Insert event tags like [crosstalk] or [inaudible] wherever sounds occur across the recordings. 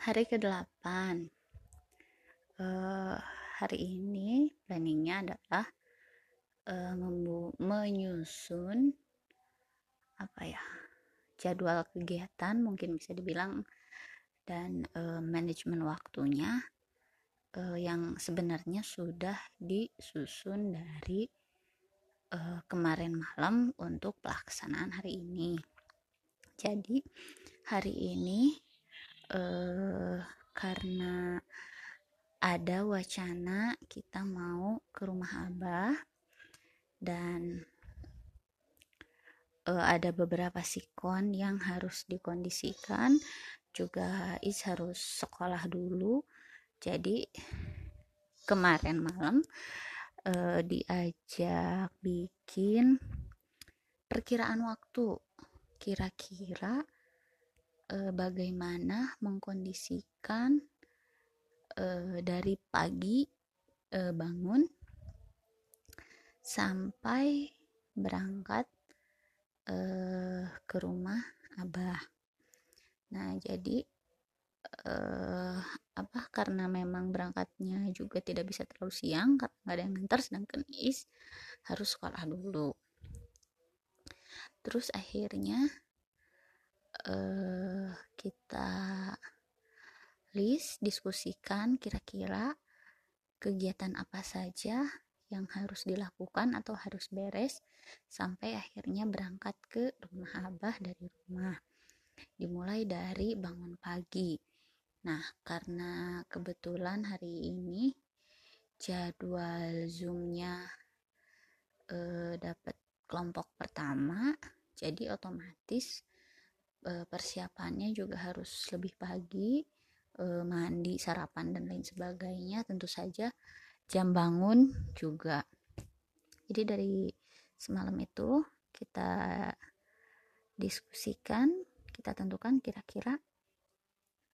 hari ke-8 uh, hari ini planningnya adalah uh, menyusun apa ya jadwal kegiatan mungkin bisa dibilang dan uh, manajemen waktunya uh, yang sebenarnya sudah disusun dari uh, kemarin malam untuk pelaksanaan hari ini. Jadi hari ini uh, karena ada wacana kita mau ke rumah abah dan uh, ada beberapa sikon yang harus dikondisikan. Juga is harus sekolah dulu. Jadi kemarin malam uh, diajak bikin perkiraan waktu. Kira-kira uh, bagaimana mengkondisikan uh, dari pagi uh, bangun sampai berangkat uh, ke rumah abah. Nah, jadi uh, apa karena memang berangkatnya juga tidak bisa terlalu siang karena nggak ada yang ngantar sedangkan is harus sekolah dulu. Terus akhirnya uh, kita list diskusikan kira-kira kegiatan apa saja yang harus dilakukan atau harus beres sampai akhirnya berangkat ke rumah abah dari rumah. Dimulai dari bangun pagi. Nah karena kebetulan hari ini jadwal zoomnya eh, dapat kelompok pertama jadi otomatis e, persiapannya juga harus lebih pagi e, mandi sarapan dan lain sebagainya. Tentu saja jam bangun juga. Jadi dari semalam itu kita diskusikan kita tentukan kira-kira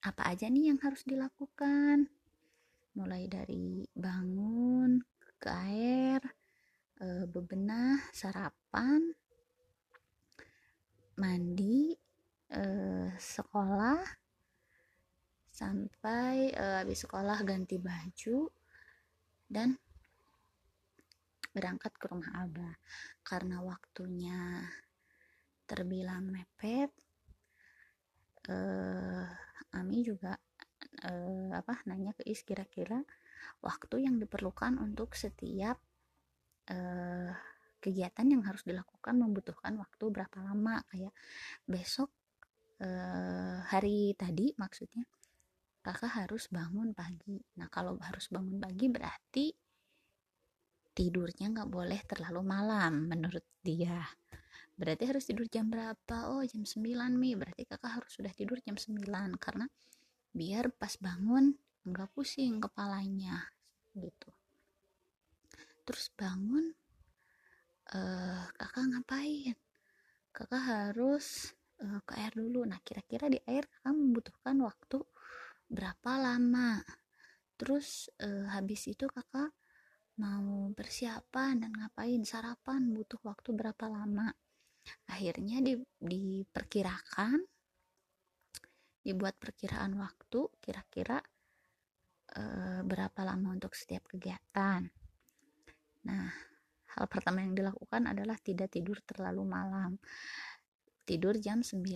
apa aja nih yang harus dilakukan. Mulai dari bangun ke air e, bebenah sarapan mandi eh, sekolah sampai eh, habis sekolah ganti baju dan berangkat ke rumah abah. Karena waktunya terbilang mepet eh, Ami juga eh, apa nanya ke Is kira-kira waktu yang diperlukan untuk setiap eh, kegiatan yang harus dilakukan membutuhkan waktu berapa lama. Kayak besok eh, hari tadi maksudnya kakak harus bangun pagi. Nah kalau harus bangun pagi berarti tidurnya nggak boleh terlalu malam menurut dia. Berarti harus tidur jam berapa? Oh jam 9 mi. Berarti kakak harus sudah tidur jam 9 karena biar pas bangun nggak pusing kepalanya gitu. Terus bangun uh, kakak ngapain? Kakak harus uh, ke air dulu. Nah kira-kira di air kakak membutuhkan waktu berapa lama? Terus uh, habis itu kakak mau persiapan dan ngapain? Sarapan butuh waktu berapa lama? Akhirnya di, diperkirakan dibuat perkiraan waktu kira-kira e, berapa lama untuk setiap kegiatan. Nah hal pertama yang dilakukan adalah tidak tidur terlalu malam tidur jam 9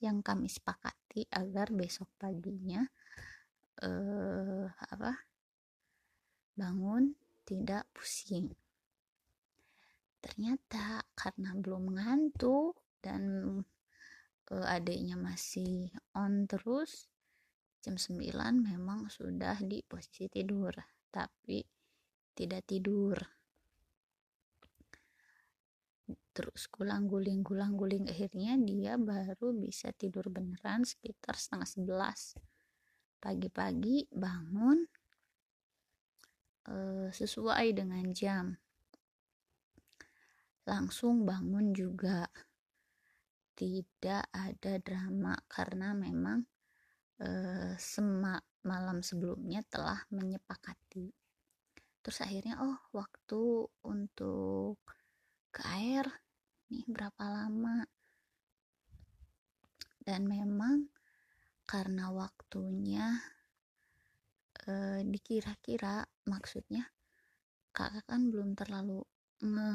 yang kami sepakati agar besok paginya eh, apa bangun tidak pusing. Ternyata karena belum ngantuk dan eh, adiknya masih on terus jam 9 memang sudah di posisi tidur tapi tidak tidur terus gulang guling gulang guling akhirnya dia baru bisa tidur beneran sekitar setengah sebelas. Pagi-pagi bangun e, sesuai dengan jam. Langsung bangun juga. Tidak ada drama karena memang e, semak malam sebelumnya telah menyepakati. Terus akhirnya oh waktu untuk ke air nih berapa lama. Dan memang karena waktunya e, dikira-kira maksudnya kakak kan belum terlalu nge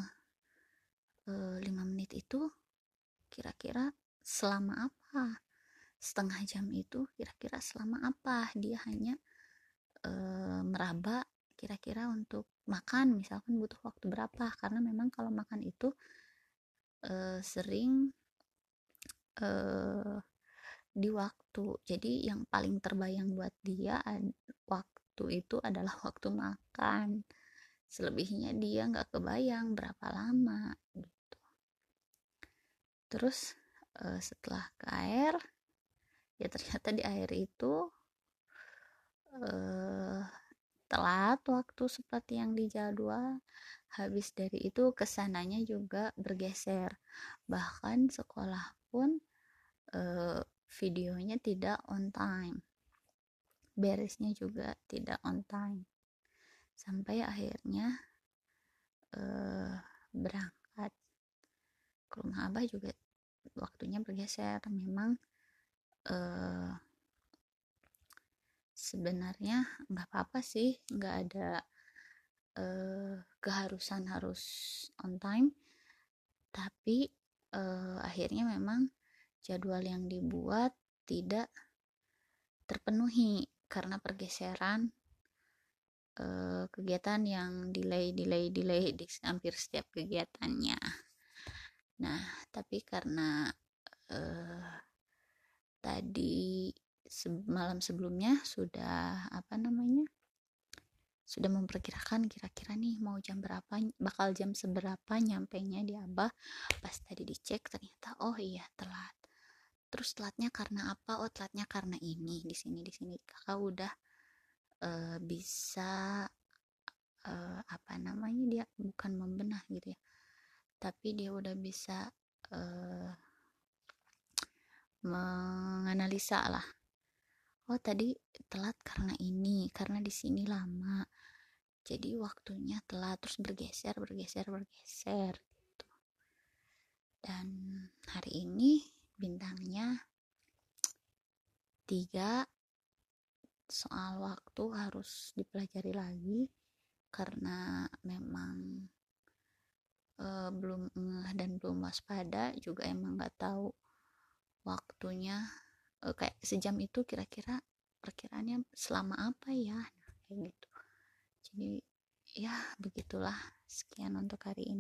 e, 5 menit itu kira-kira selama apa? Setengah jam itu kira-kira selama apa? Dia hanya e, meraba kira-kira untuk makan misalkan butuh waktu berapa karena memang kalau makan itu e, sering e, di waktu. Jadi yang paling terbayang buat dia waktu itu adalah [laughs] waktu makan. Selebihnya dia nggak kebayang berapa lama gitu. Terus e, setelah ke air ya ternyata di air itu telat waktu seperti yang dijadwal habis dari itu ke sananya juga bergeser. Bahkan sekolah pun uh, videonya tidak on time beresnya juga tidak on time. Sampai akhirnya uh, berangkat ke rumah abah juga waktunya bergeser. Memang uh, sebenarnya nggak apa-apa sih nggak ada uh, keharusan harus on time. Tapi uh, akhirnya memang jadwal yang dibuat tidak terpenuhi karena pergeseran uh, kegiatan yang delay delay delay di hampir setiap kegiatannya. Nah tapi karena uh, tadi se malam sebelumnya sudah apa namanya sudah memperkirakan kira-kira nih mau jam berapa bakal jam seberapa nyampe nya di Abah. Pas tadi dicek ternyata oh iya telat. Terus telatnya karena apa? Oh telatnya karena ini di sini di sini. Kakak udah uh, bisa uh, apa namanya dia bukan membenah gitu ya. Tapi dia udah bisa uh, menganalisa lah oh tadi telat karena ini karena di sini lama. Jadi waktunya telat terus bergeser bergeser bergeser gitu. Dan hari ini bintangnya tiga. Soal waktu harus dipelajari lagi karena memang uh, belum dan belum waspada juga emang nggak tahu waktunya kayak sejam itu kira-kira perkiraannya selama apa ya? Nah, kayak gitu. Jadi ya begitulah. Sekian untuk hari ini